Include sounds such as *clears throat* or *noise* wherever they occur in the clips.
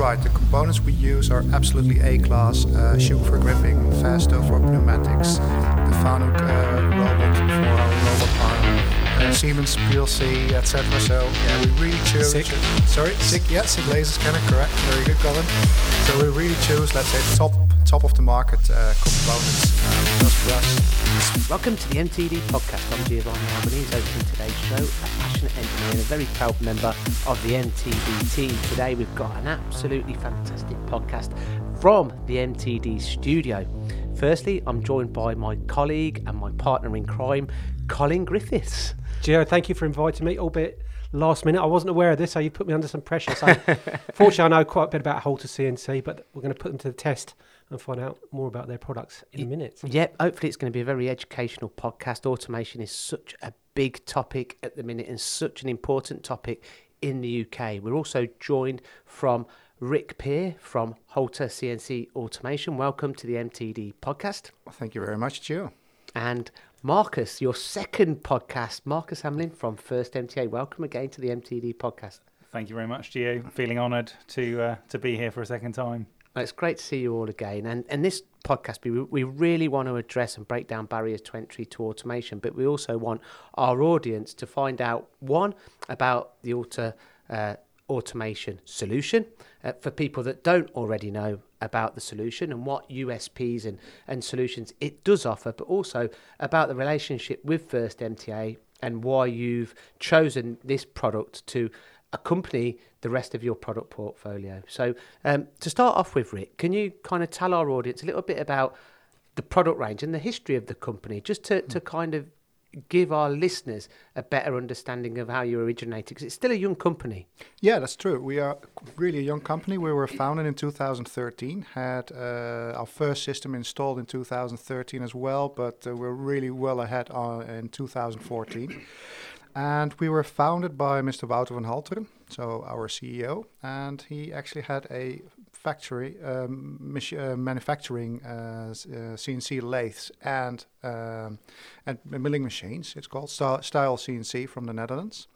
right. The components we use are absolutely A-class. Uh, Schunk for gripping, Festo for pneumatics, the Fanuc uh, robot for our robot arm, uh, Siemens PLC, etc. So yeah, we really choose. SICK. Sorry, SICK. Yeah, SICK laser scanner. Correct. Very good, Colin. So we really choose, let's say, top top of the market uh, components uh, because for us Welcome to the MTD podcast. I'm Giovanni Albanese, hosting today's show, a passionate engineer and a very proud member of the MTD team. Today we've got an absolutely fantastic podcast from the MTD studio. Firstly, I'm joined by my colleague and my partner in crime, Colin Griffiths. Gio, thank you for inviting me, albeit last minute. I wasn't aware of this, so you put me under some pressure. So, *laughs* fortunately, I know quite a bit about Halter CNC, but we're going to put them to the test and find out more about their products in a minute. Yep, hopefully it's going to be a very educational podcast. Automation is such a big topic at the minute and such an important topic in the UK. We're also joined from Rick Peer from Halter CNC Automation. Welcome to the MTD podcast. thank you very much, Gio. And Marcus, your second podcast, Marcus Hamlin from First MTA. Welcome again to the MTD podcast. Thank you very much, Gio. Feeling honoured to uh, to be here for a second time. Well, It's great to see you all again. And, and this podcast, we, we really want to address and break down barriers to entry to automation, but we also want our audience to find out one, about the auto, uh, automation solution uh, for people that don't already know about the solution and what USPs and, and solutions it does offer, but also about the relationship with First MTA and why you've chosen this product to accompany the rest of your product portfolio. So, um, to start off with, Rick, can you kind of tell our audience a little bit about the product range and the history of the company, just to, to kind of give our listeners a better understanding of how you originated? Because it's still a young company. Yeah, that's true. We are really a young company. We were founded in 2013, had uh, our first system installed in 2013 as well, but uh, we're really well ahead on, in 2014. And we were founded by Mr. Wouter van Halteren, so our CEO, and he actually had a factory um, uh, manufacturing uh, uh, CNC lathes and um, and milling machines. It's called Style CNC from the Netherlands.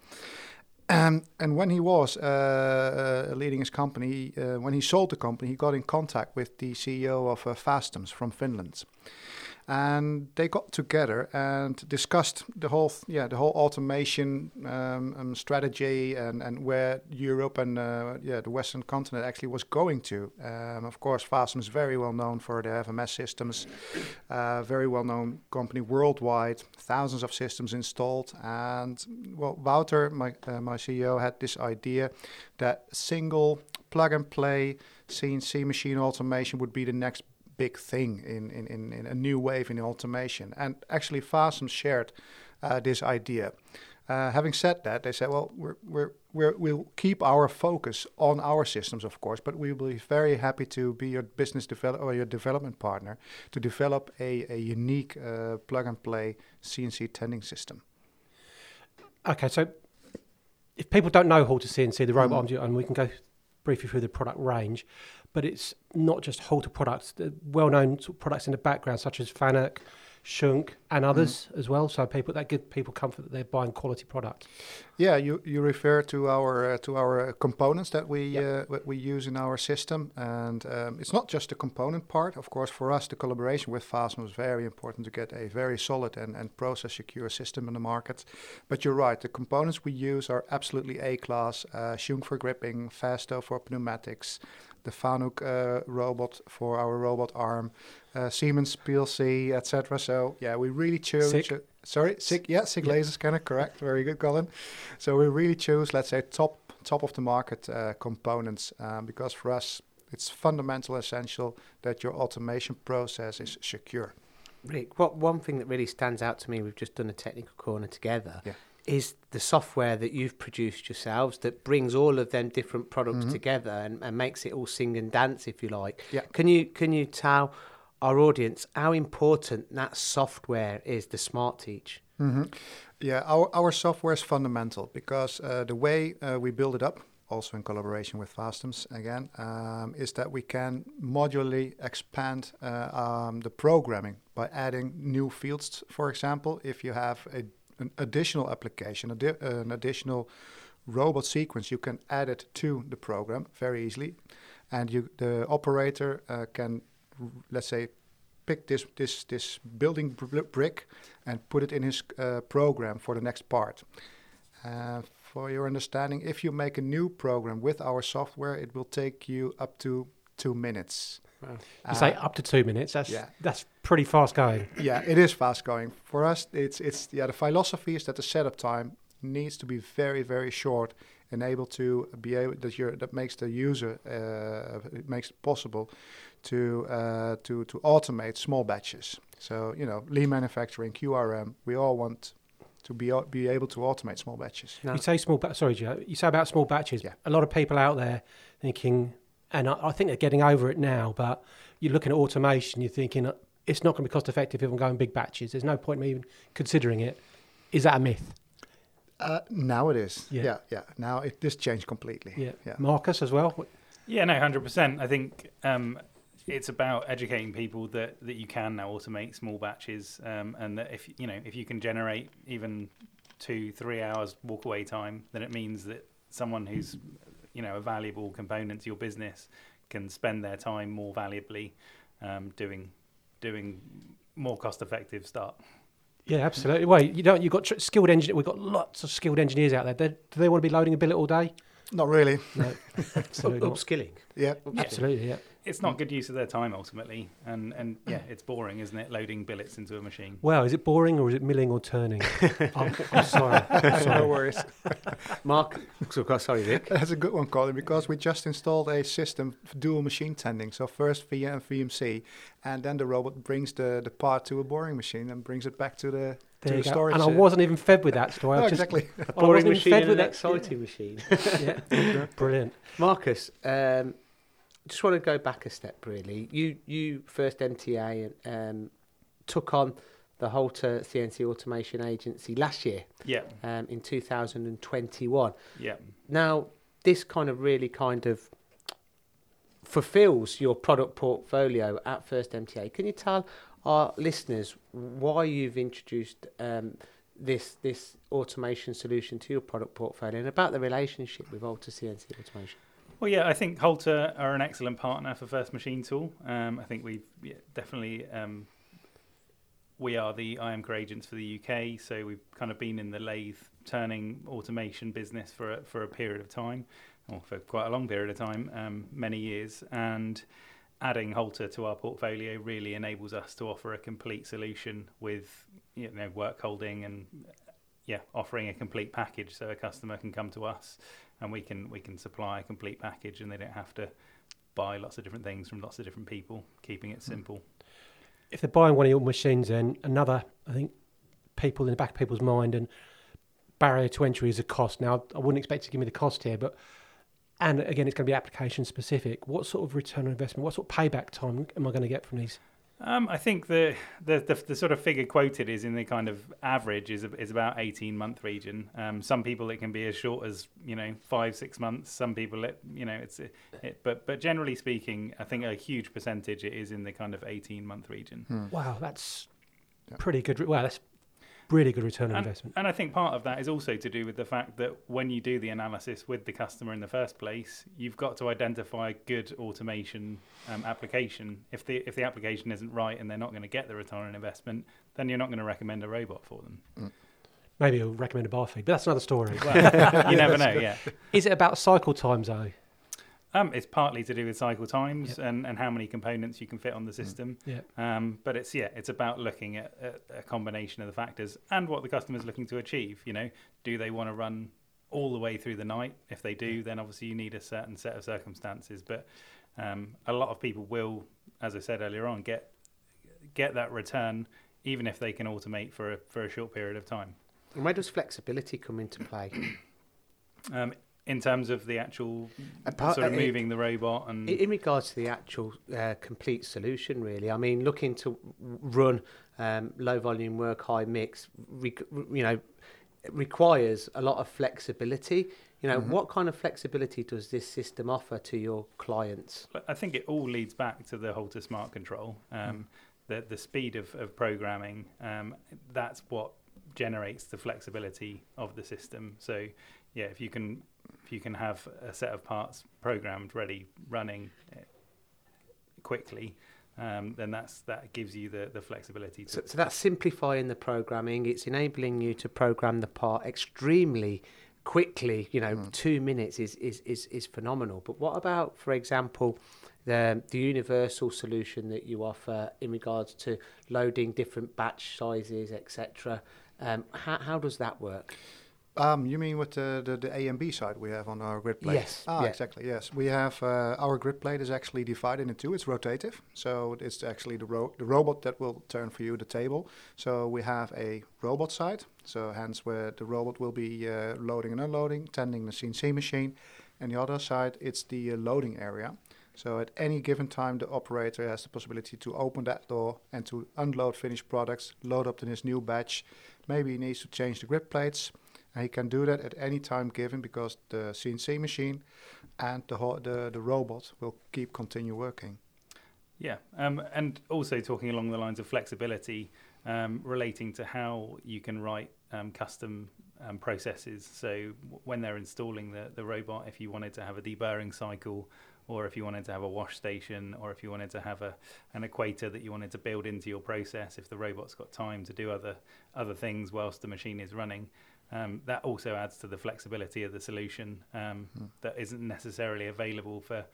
Um, and when he was uh, uh, leading his company, uh, when he sold the company, he got in contact with the CEO of Fastems from Finland, and they got together and discussed the whole, yeah, the whole automation um, um, strategy and, and where Europe and uh, yeah, the Western continent actually was going to. Um, of course, Fastems is very well known for their FMS systems, uh, very well known company worldwide, thousands of systems installed. And well, Wouter, my uh, my CEO, had this idea that single plug and play CNC machine automation would be the next big thing in, in, in, in a new wave in automation. And actually, Fastems shared uh, this idea. Uh, having said that, they said, well, we're, we're, we're, we'll keep our focus on our systems, of course, but we will be very happy to be your business develop or your development partner to develop a, a unique uh, plug and play CNC tending system. Okay, so if people don't know Halter CNC, the robot Mhm. arms, and we can go briefly through the product range, but it's not just Halter products, the well-known sort of products in the background, such as Fanuc, Schunk, and mm-hmm. others as well. So people that give people comfort that they're buying quality product. Yeah, you, you refer to our uh, to our uh, components that we Yep. uh, we use in our system, and um, it's not just the component part. Of course, for us, the collaboration with Fastems was very important to get a very solid and, and process secure system in the market. But you're right, the components we use are absolutely A class. Uh, Schunk for gripping, Festo for pneumatics, the Fanuc uh, robot for our robot arm, uh, Siemens PLC, etc. So yeah, we really choose. SICK. Sorry, SICK. Yeah, SICK Yeah. laser scanner. Correct. Very good, Colin. So we really choose, let's say, top top of the market uh, components um, because for us it's fundamental, essential that your automation process is secure. Rick, what one thing that really stands out to me, we've just done a technical corner together, Yeah. is the software that you've produced yourselves that brings all of them different products Mhm. together and, and makes it all sing and dance, if you like. Yeah. Can you can you tell our audience how important that software is, the Smart Teach? hmm Yeah, our, our software is fundamental because uh, the way uh, we build it up, also in collaboration with Fastems again, um, is that we can modularly expand uh, um, the programming by adding new fields. For example, if you have a, an additional application, a di- an additional robot sequence, you can add it to the program very easily. and you the operator uh, can, let's say, pick this this this building brick and put it in his uh, program for the next part. Uh, for your understanding, if you make a new program with our software, it will take you up to two minutes. Wow. You say Uh, up to two minutes. That's yeah. that's pretty fast going. yeah, it is fast going. For us, it's it's yeah. The philosophy is that the setup time needs to be very very short and able to be able that you that makes the user uh, it makes it possible to uh, to to automate small batches. So you know, lean manufacturing, QRM, we all want to be be able to automate small batches. No. You say small, ba- sorry, Gio. You say about small batches. Yeah. A lot of people out there thinking, and I, I think they're getting over it now. But you're looking at automation, you're thinking uh, it's not going to be cost effective if I'm going big batches. There's no point in me even considering it. Is that a myth? Uh, now it is. Yeah. Yeah, yeah. Now it this changed completely. Yeah. Yeah. Marcus as well. Yeah, no, hundred percent. I think um, it's about educating people that, that you can now automate small batches, um, and that if you know if you can generate even two, three hours walk away time, then it means that someone who's you know a valuable component to your business can spend their time more valuably um, doing doing more cost effective stuff. Yeah, absolutely. Well, you don't. You've got tr- skilled engineers. We've got lots of skilled engineers out there. They, do they want to be loading a billet all day? Not really. No, *laughs* absolutely. Upskilling. Yeah. Absolutely, yeah. It's not good use of their time ultimately, and and yeah, it's boring, isn't it? Loading billets into a machine. Well, is it boring or is it milling or turning? *laughs* I'm, I'm sorry. *laughs* no sorry. worries. Mark, so, sorry, Vic. *laughs* That's a good one, Colin, because we just installed a system for dual machine tending. So first VIA and VMC, and then the robot brings the, the part to a boring machine and brings it back to the, to There you go. storage. And I wasn't even fed with that story. no, I just, exactly. A Well, I boring wasn't even machine fed and with an that- exciting machine. yeah, brilliant. Marcus, um, just want to go back a step. Really, you you first MTA um, took on the Halter CNC Automation Agency last year Yeah, um, in 2021. yeah. Now, this kind of really kind of fulfills your product portfolio at First MTA. Can you tell our listeners why you've introduced um, this this automation solution to your product portfolio and about the relationship with Halter CNC Automation? Well, yeah, I think Halter are an excellent partner for First Machine Tool. Um, I think we've yeah, definitely um, we are the IEMCA agents for the UK, so we've kind of been in the lathe turning automation business for a, for a period of time, or for quite a long period of time, um, many years, and adding Halter to our portfolio really enables us to offer a complete solution with you know work holding and yeah offering a complete package so a customer can come to us and we can we can supply a complete package and they don't have to buy lots of different things from lots of different people keeping it hmm. simple If they're buying one of your machines, then another, I think, people in the back of people's mind and barrier to entry is a cost. Now, I wouldn't expect to give me the cost here, but and again, it's going to be application specific. What sort of return on investment? What sort of payback time am I going to get from these? Um, I think the, the the the sort of figure quoted is in the kind of average is is about 18 month region um, some people it can be as short as you know five six months some people it you know it's it, but but generally speaking I think a huge percentage it is in the kind of 18 month region Hmm. Wow, that's Yeah. pretty good. re- Well, that's really good return on and, investment. and I think part of that is also to do with the fact that when you do the analysis with the customer in the first place, you've got to identify good automation um, application. If the if the application isn't right and they're not going to get the return on investment, then you're not going to recommend a robot for them. Maybe you'll recommend a bar feed, but that's another story. Well, you never know. *laughs* Yeah, is it about cycle times though? Um, it's partly to do with cycle times and, and how many components you can fit on the system. Yeah. Um, but it's yeah, it's about looking at, at a combination of the factors and what the customer's looking to achieve. You know, do they want to run all the way through the night? If they do, then obviously you need a certain set of circumstances. But um, a lot of people will, as I said earlier on, get get that return even if they can automate for a, for a short period of time. And where does flexibility come into play? Um, in terms of the actual Apart- sort of uh, moving the robot and In regards to the actual uh, complete solution, really, I mean, looking to run um, low volume work, high mix, re- you know, requires a lot of flexibility. You know, Mhm. what kind of flexibility does this system offer to your clients? I think it all leads back to the Halter Smart Control. Um, the the speed of, of programming. Um, that's what generates the flexibility of the system. So yeah, if you can you can have a set of parts programmed, ready, running uh, quickly, um, then that's that gives you the, the flexibility. To So, so that's simplifying the programming. It's enabling you to program the part extremely quickly. You know, two minutes is, is, is, is phenomenal. But what about, for example, the, the universal solution that you offer in regards to loading different batch sizes, etc.? Um, how, how does that work? Um, you mean with the, the, the A and B side we have on our grid plate? Yes, Ah, yeah. exactly. Yes, we have uh, our grid plate is actually divided into two. It's rotative, so it's actually the ro- the robot that will turn for you the table. So we have a robot side, so hence where the robot will be uh, loading and unloading, tending the CNC machine, and the other side it's the uh, loading area. So at any given time, the operator has the possibility to open that door and to unload finished products, load up in his new batch. Maybe he needs to change the grid plates. And he can do that at any time given because the CNC machine and the, the, the robot will keep continue working. Yeah, um, and also talking along the lines of flexibility, um, relating to how you can write um, custom um, processes. So w- when they're installing the, the robot, if you wanted to have a deburring cycle, or if you wanted to have a wash station, or if you wanted to have a an equator that you wanted to build into your process, if the robot's got time to do other other things whilst the machine is running, um, that also adds to the flexibility of the solution um, that isn't necessarily available for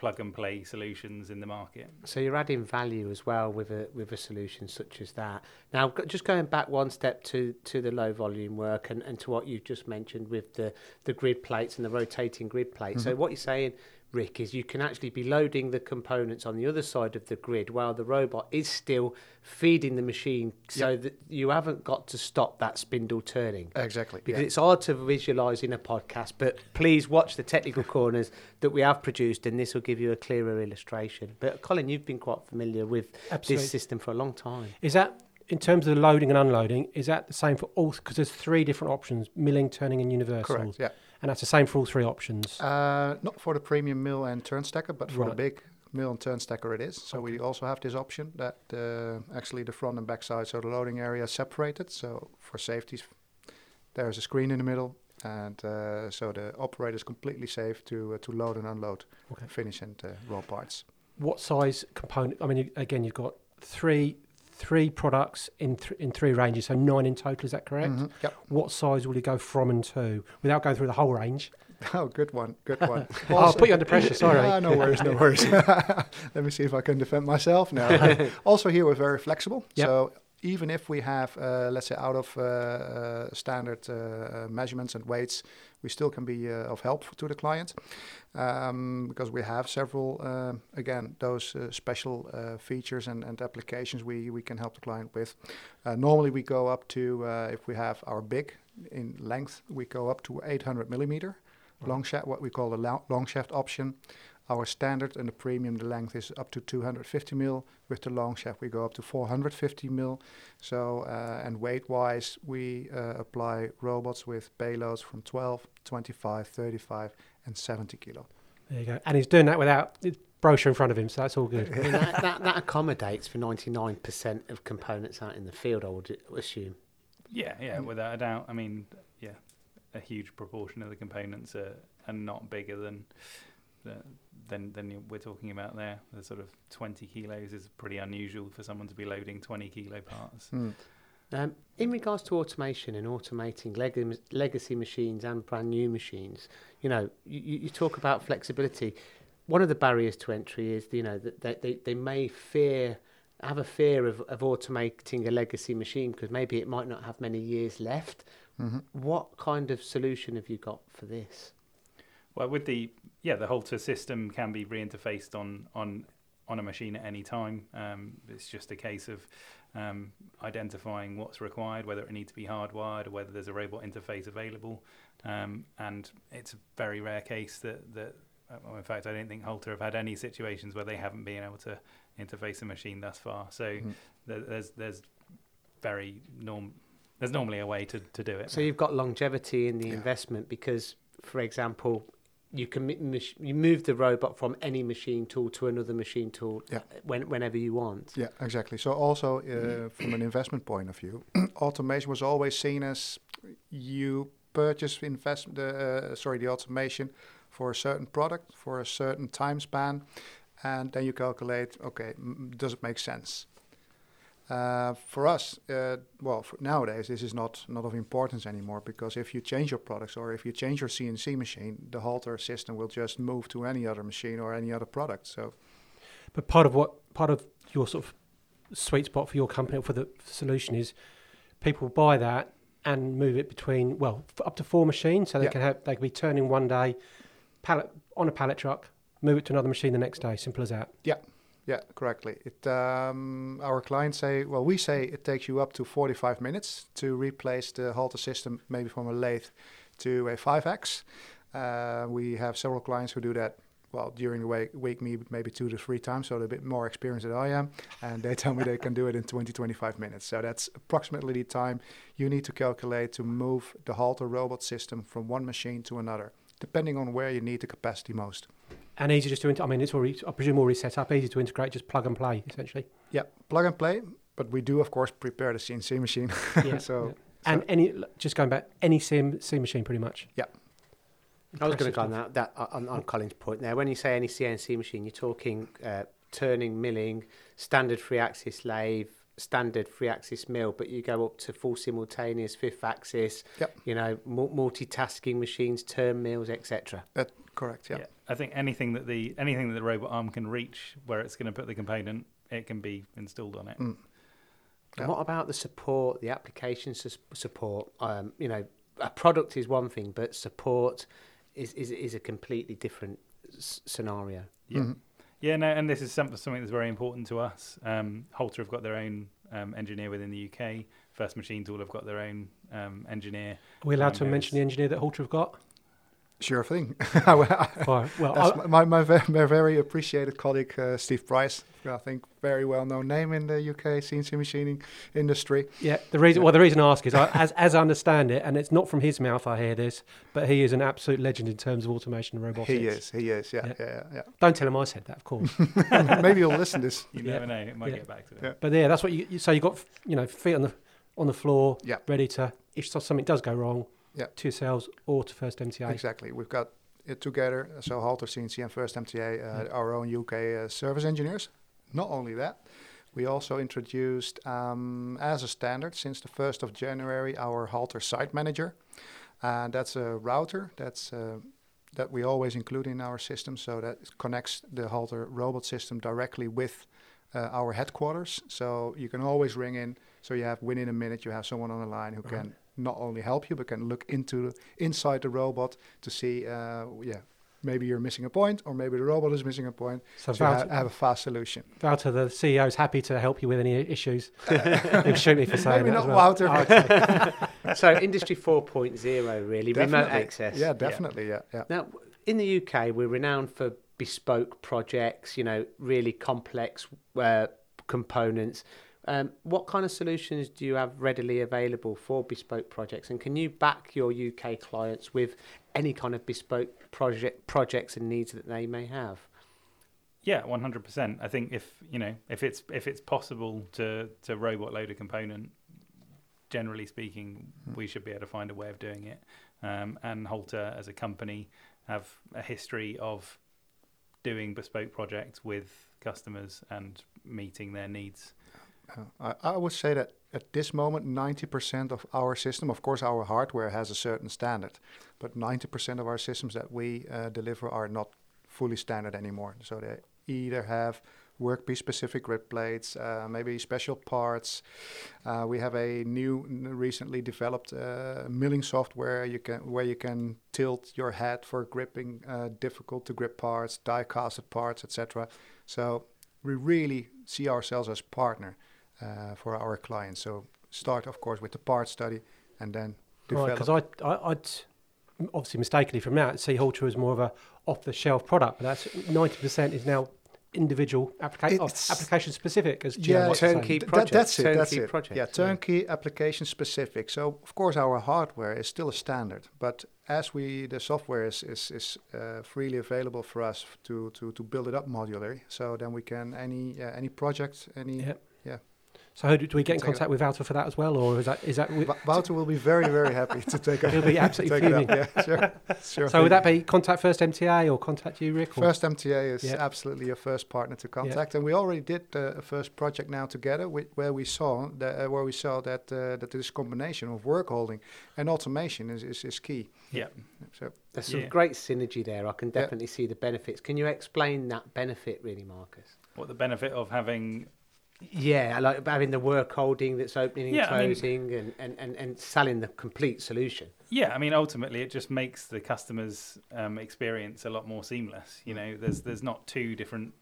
plug and play solutions in the market. So you're adding value as well with a with a solution such as that. Now, just going back one step to to the low volume work and, and to what you've just mentioned with the the grid plates and the rotating grid plates. So what you're saying, Rick, is you can actually be loading the components on the other side of the grid while the robot is still feeding the machine, so that you haven't got to stop that spindle turning. Exactly. Because it's hard to visualize in a podcast, but please watch the technical corners that we have produced, and this will give you a clearer illustration. But Colin, you've been quite familiar with Absolutely. this system for a long time. Is that in terms of the loading and unloading? Is that the same for all? Because there's three different options: milling, turning, and universal. Correct. Yeah. And that's the same for all three options. Uh, not for the premium mill and turn stacker, but for the big mill and turn stacker it is. So we also have this option that uh, actually the front and back side, so the loading area is separated. So for safety, there's a screen in the middle, and uh, so the operator is completely safe to uh, to load and unload, Okay. finish and uh, raw parts. what size component? I mean, again, you've got three three products in th- in three ranges, so nine in total. Is that correct? Mhm, Yep. What size will you go from and to without going through the whole range? *laughs* Oh, good one, good one. *laughs* I'll put you under pressure. Sorry. Ah, *laughs* no worries, no worries. Let me see if I can defend myself now. also, here we're very flexible. Yep. So even if we have, uh, let's say, out of uh, uh, standard uh, uh, measurements and weights, we still can be uh, of help to the client um, because we have several, uh, again, those uh, special uh, features and, and applications we, we can help the client with. Uh, normally, we go up to, uh, if we have our big in length, we go up to 800 millimeter long shaft, what we call the long shaft option. Our standard and the premium, the length is up to 250 mil. With the long shaft, we go up to 450 mil. So, uh, and weight-wise, we uh, apply robots with payloads from 12, 25, 35, and 70 kilo. There you go. And he's doing that without the brochure in front of him, so that's all good. I mean, that, that, that accommodates for 99% of components out in the field, I would assume. Yeah, yeah, Mm. without a doubt. I mean, yeah, a huge proportion of the components are, are not bigger than the, than than we're talking about there. The sort of 20 kilos is pretty unusual for someone to be loading 20 kilo parts. Hmm. Um, in regards to automation and automating leg- legacy machines and brand new machines, you know, you, you you talk about flexibility. One of the barriers to entry is, you know, that that they, they may fear, have a fear of, of automating a legacy machine because maybe it might not have many years left. Mhm. What kind of solution have you got for this? Well, with the yeah, the Halter system can be re-interfaced on on on a machine at any time. Um, it's just a case of um, identifying what's required, whether it needs to be hardwired or whether there's a robot interface available. Um, and it's a very rare case that that. uh, Well, in fact, I don't think Halter have had any situations where they haven't been able to interface a machine thus far. So there, there's there's very norm. There's normally a way to, to do it. So you've got longevity in the Yeah. investment because, for example, you can you move the robot from any machine tool to another machine tool Yeah. when, whenever you want. Yeah, exactly. So also uh, from an investment point of view, *clears throat* automation was always seen as you purchase invest the uh, sorry the automation for a certain product for a certain time span, and then you calculate okay m- does it make sense. Uh, for us, uh, well, for nowadays this is not not of importance anymore because if you change your products or if you change your CNC machine, the Halter system will just move to any other machine or any other product. So But part of what part of your sort of sweet spot for your company or for the solution is people buy that and move it between well up to four machines, so they Yeah. can have they can be turning one day pallet on a pallet truck, move it to another machine the next day. Simple as that. Yeah, correctly. It um, our clients say, well, we say it takes you up to 45 minutes to replace the Halter system, maybe from a lathe to a 5x. Uh, we have several clients who do that. Well, during the week, week maybe two to three times, so they're a bit more experienced than I am, and they tell me they can do it in 20, 25 minutes. So that's approximately the time you need to calculate to move the Halter robot system from one machine to another, depending on where you need the capacity most. And easy just to int- I mean it's already I presume already set up, easy to integrate, just plug and play essentially. Yeah, plug and play, but we do of course prepare the CNC machine. Yeah. *laughs* so yeah. and any just going back, any CM, C machine pretty much. Yeah. I was going to go on that, that on, on Colin's point there. When you say any CNC machine, you're talking uh, turning, milling, standard three-axis lathe, standard three-axis mill, but you go up to full simultaneous fifth axis. Yep. You know, multitasking machines, turn mills, etc. correct. Yeah. I think anything that the anything that the robot arm can reach, where it's going to put the component, it can be installed on it. Mm. And what about the support, the application sus- support? Um, you know, a product is one thing, but support is is, is a completely different s- scenario. Yeah. Mhm. Yeah, no, and this is something something that's very important to us. Um, Halter have got their own um, engineer within the UK. First Machine Tool have got their own um, engineer. Are we allowed to Um, mention the engineer that Halter have got? Sure thing. *laughs* well, Well, well That's my, my, my very appreciated colleague uh, Steve Price. I think very well known name in the UK CNC machining industry. Yeah, the reason well the reason I ask is I, as as I understand it, and it's not from his mouth I hear this, but he is an absolute legend in terms of automation and robotics. He is. He is. Yeah. Yeah. Yeah. Don't tell him I said that, of course. *laughs* Maybe you'll listen to this. You Yeah. never know; it might Yeah. get back to it. Yeah. but yeah, that's what you. you- So you got you know feet on the on the floor, Yeah. ready to if something does go wrong, Yeah. to yourselves or to first MTA. Exactly. We've got it together. So Halter CNC and First MTA, uh, our own UK uh, service engineers. Not only that, we also introduced um, as a standard since the 1st of January our Halter Site Manager. And that's a router that's uh, that we always include in our system so that it connects the Halter robot system directly with uh, our headquarters. So you can always ring in. So you have within a minute you have someone on the line who can not only help you but can look into inside the robot to see, uh, yeah, maybe you're missing a point or maybe the robot is missing a point. So So you ha- Wouter, have a fast solution. Wouter, the CEO, is happy to help you with any issues. *laughs* He'll shoot me for saying Maybe that. not as well. *laughs* Wouter. So industry 4.0 really remote access Yeah, definitely. Yeah, yeah. now in the uk we're renowned for bespoke projects you know really complex uh, components um, what kind of solutions do you have readily available for bespoke projects and can you back your uk clients with any kind of bespoke project projects and needs that they may have Yeah, one hundred percent. I think if you know if it's if it's possible to to robot load a component, generally speaking, Hmm. we should be able to find a way of doing it. Um, and Halter as a company have a history of doing bespoke projects with customers and meeting their needs. Uh, I, I would say that at this moment, 90% of our system, of course, our hardware has a certain standard, but 90% of our systems that we uh, deliver are not fully standard anymore. So they either have workpiece specific grid plates, uh, maybe special parts. Uh, we have a new, recently developed uh, milling software you can where you can tilt your head for gripping uh, difficult to grip parts, die casted parts, etc. So we really see ourselves as partner for our clients. So start, of course, with the part study and then Right, develop. because I, I, I'd obviously mistakenly from that see Halter as more of a off-the-shelf product, but that's ninety percent is now individual application, It's- application specific. As Gio Yeah, likes to say. turnkey Th- project, that's it. that's it. project, Yeah, yeah. turnkey application specific. So of course our hardware is still a standard, but as we the software is is, is uh, freely available for us to, to to build it up modularly. So then we can any uh, any project any Yeah. Yeah. So how do, do we get in Take it contact with Wouter for that as well, or is that is that? wi- Wa- Wouter will be very, very happy to take it. He'll be absolutely *laughs* take it up. Yeah, sure. sure. so would that be contact first MTA or contact you, Rick? Or? First MTA is Yeah. absolutely your first partner to contact, and we already did uh, a first project now together, wi- where we saw that, uh, where we saw that uh, that this combination of work holding and automation is, is, is key. Yeah. So There's some Yeah. great synergy there. I can Yeah. definitely see the benefits. Can you explain that benefit, really, Marcus? What the benefit of having Yeah, I like having the work holding that's opening and Yeah, I mean- closing and, and, and, and selling the complete solution. Yeah, I mean, ultimately, it just makes the customer's um, experience a lot more seamless. You know, there's there's not two different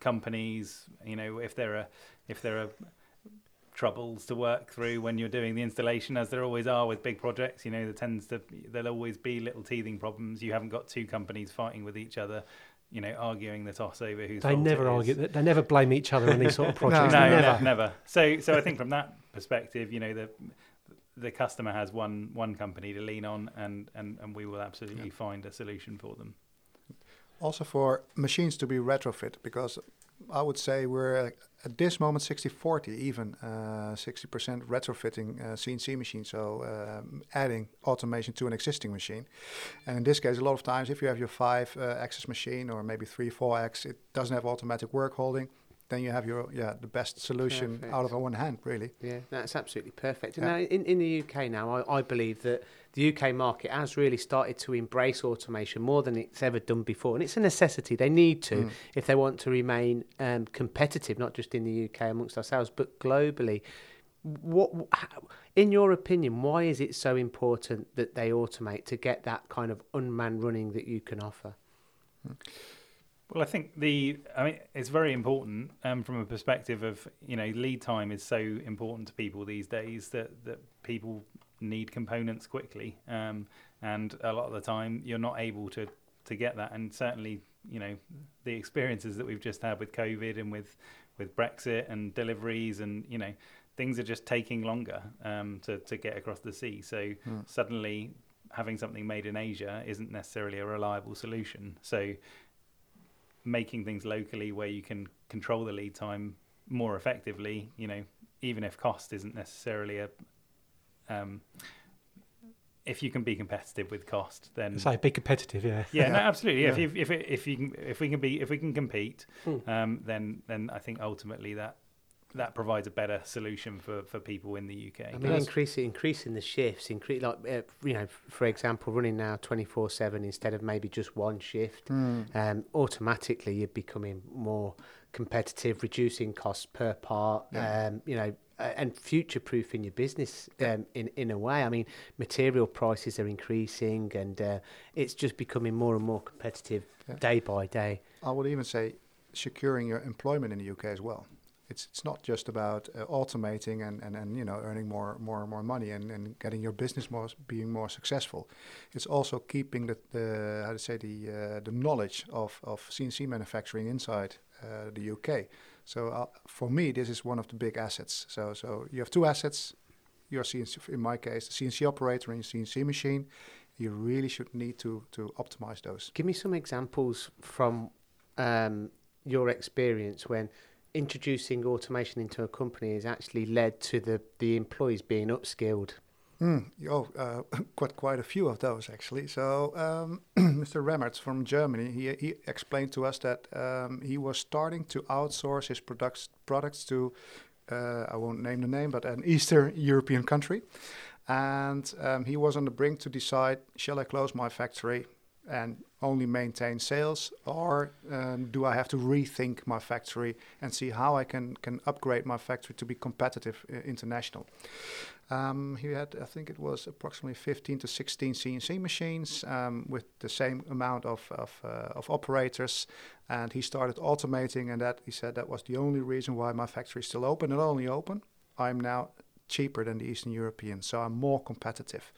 companies. You know, if there are if there are troubles to work through when you're doing the installation, as there always are with big projects, you know, there tends to there'll always be little teething problems. You haven't got two companies fighting with each other. You know, arguing the toss over who's. They never argue. They they never blame each other on these sort of *laughs* projects. no, never. never. never. So, so I think from that perspective, you know, the the customer has one one company to lean on, and and, and we will absolutely find a solution for them. also for machines to be retrofit, because I would say we're uh, at this moment 60-40, even uh, 60% retrofitting uh, CNC machines, so um, adding automation to an existing machine. And in this case, a lot of times, if you have your five-axis machine or maybe three, four-axis, it doesn't have automatic work holding. Then you have your yeah the best solution Perfect. out of one hand, really. Yeah, that's absolutely perfect. And Yeah. now in, in the UK now, I, I believe that the UK market has really started to embrace automation more than it's ever done before. And it's a necessity. They need to Mm. if they want to remain um, competitive, not just in the UK amongst ourselves, but globally. What, how, in your opinion, why is it so important that they automate to get that kind of unmanned running that you can offer? Well, I think the I mean it's very important um, from a perspective of you know lead time is so important to people these days that that people need components quickly, um, and a lot of the time you're not able to to get that, and certainly you know the experiences that we've just had with COVID and with with Brexit and deliveries and you know things are just taking longer um, to to get across the sea. So Mm. suddenly having something made in Asia isn't necessarily a reliable solution. So making things locally where you can control the lead time more effectively, you know, even if cost isn't necessarily a um, if you can be competitive with cost, then So be competitive, yeah. yeah, no, *laughs* absolutely. Yeah. If you, if it, if you can if we can be if we can compete, Hmm. um, then then I think ultimately that that provides a better solution for, for people in the UK. I mean, Yes. increasing increasing the shifts, increase like uh, you know, for example, running now twenty four seven instead of maybe just one shift. Mm. Um, automatically, you're becoming more competitive, reducing costs per part. Yeah. Um, you know, uh, and future proofing your business um, in in a way. I mean, material prices are increasing, and uh, it's just becoming more and more competitive Yeah. day by day. I would even say securing your employment in the UK as well. It's it's not just about uh, automating and, and, and you know earning more more and more money and, and getting your business more being more successful. It's also keeping the, the how to say the uh, the knowledge of, of CNC manufacturing inside uh, the UK. So uh, for me, this is one of the big assets. So so you have two assets. Your CNC, in my case, CNC operator and CNC machine. You really should need to to optimize those. Give me some examples from um, your experience when introducing automation into a company has actually led to the, the employees being upskilled. Mm, oh, uh, *laughs* quite quite a few of those actually. So um, *clears throat* Mr. Remmerts from Germany, he he explained to us that um, he was starting to outsource his products products to uh, I won't name the name, but an Eastern European country, and um, he was on the brink to decide: shall I close my factory and only maintain sales, or um, do I have to rethink my factory and see how I can can upgrade my factory to be competitive uh, international? Um, he had, I think it was approximately 15 to 16 CNC machines um, with the same amount of of, uh, of operators, and he started automating. And that he said that was the only reason why my factory is still open. Not only open, I'm now cheaper than the Eastern Europeans, so I'm more competitive,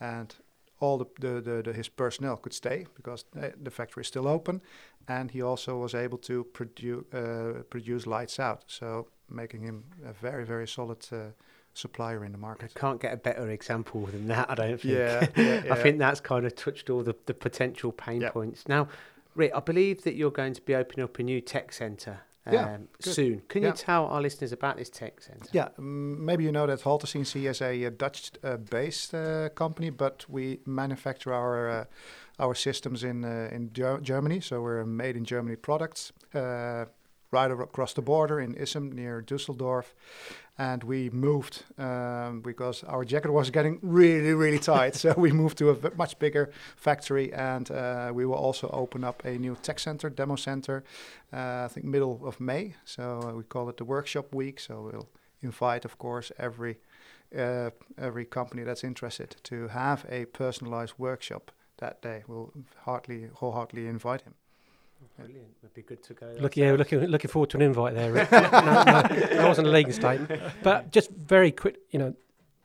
and all the, the, the, the his personnel could stay because uh, the factory is still open, and he also was able to produce uh, produce lights out, so making him a very very solid. Uh, supplier in the market. I can't get a better example than that, I don't think. Yeah, *laughs* yeah, I think that's kind of touched all the, the potential pain Yeah. points. Now, Rick, I believe that you're going to be opening up a new tech centre um, Yeah, good. soon. Can Yeah. you tell our listeners about this tech centre? Yeah, maybe you know that Halter CNC is a, uh, Dutch-based uh, company, but we manufacture our uh, our systems in uh, in Ger- Germany. So we're made in Germany products uh, right across the border in Issum near Düsseldorf, and we moved um, because our jacket was getting really really tight. so we moved to a much bigger factory, and uh, we will also open up a new tech center, demo center. Uh, I think middle of May. So uh, we call it the workshop week. So we'll invite, of course, every uh, every company that's interested to have a personalized workshop that day. We'll hardly wholeheartedly invite him. Brilliant. Would be good to go. Look, yeah, we're looking looking forward to an invite there. Rick. *laughs* no, no, that wasn't a legal *laughs* statement, but just very quick. You know,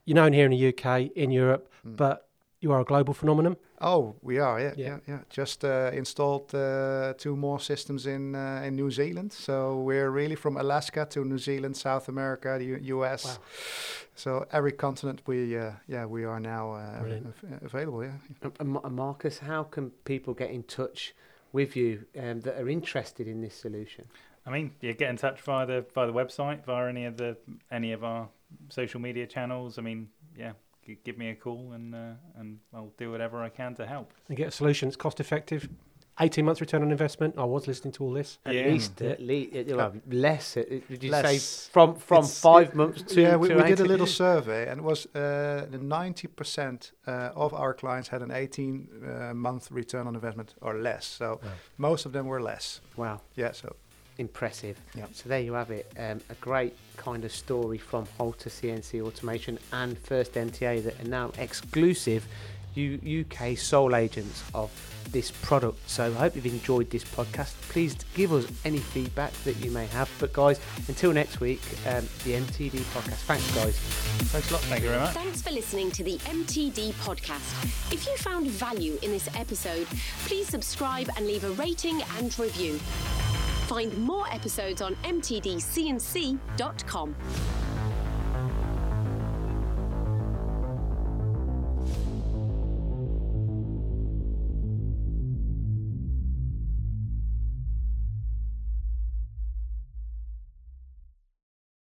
you're known here in the UK, in Europe, Mm. but you are a global phenomenon. Oh, we are, yeah, Yeah. yeah, yeah. Just uh, installed uh, two more systems in uh, in New Zealand. So we're really from Alaska to New Zealand, South America, the U- US. Wow. So every continent we, uh, yeah, we are now uh, av- available. Yeah. And- and and Marcus, how can people get in touch with you um, that are interested in this solution? I mean, yeah, get in touch via the via the website, via any of the any of our social media channels. I mean, yeah, give me a call and uh, and I'll do whatever I can to help. And get a solution that's cost effective. 18 months return on investment. I was listening to all this. At Yeah. least, at least, well, less. Did you say from from It's- five months to? yeah, we, to we did a little survey, and it was uh, the ninety percent uh, of our clients had an eighteen uh, month return on investment or less. So Wow. most of them were less. Wow, Yeah, so impressive. Yeah. So there you have it. Um, a great kind of story from Halter CNC Automation and First MTA that are now exclusive U- UK sole agents of this product. So I hope you've enjoyed this podcast. Please give us any feedback that you may have. But guys, until next week, um, the MTD podcast. Thanks, guys. thanks a lot. Thank you very much. Thanks for listening to the MTD podcast. If you found value in this episode, please subscribe and leave a rating and review. Find more episodes on mtdcnc.com.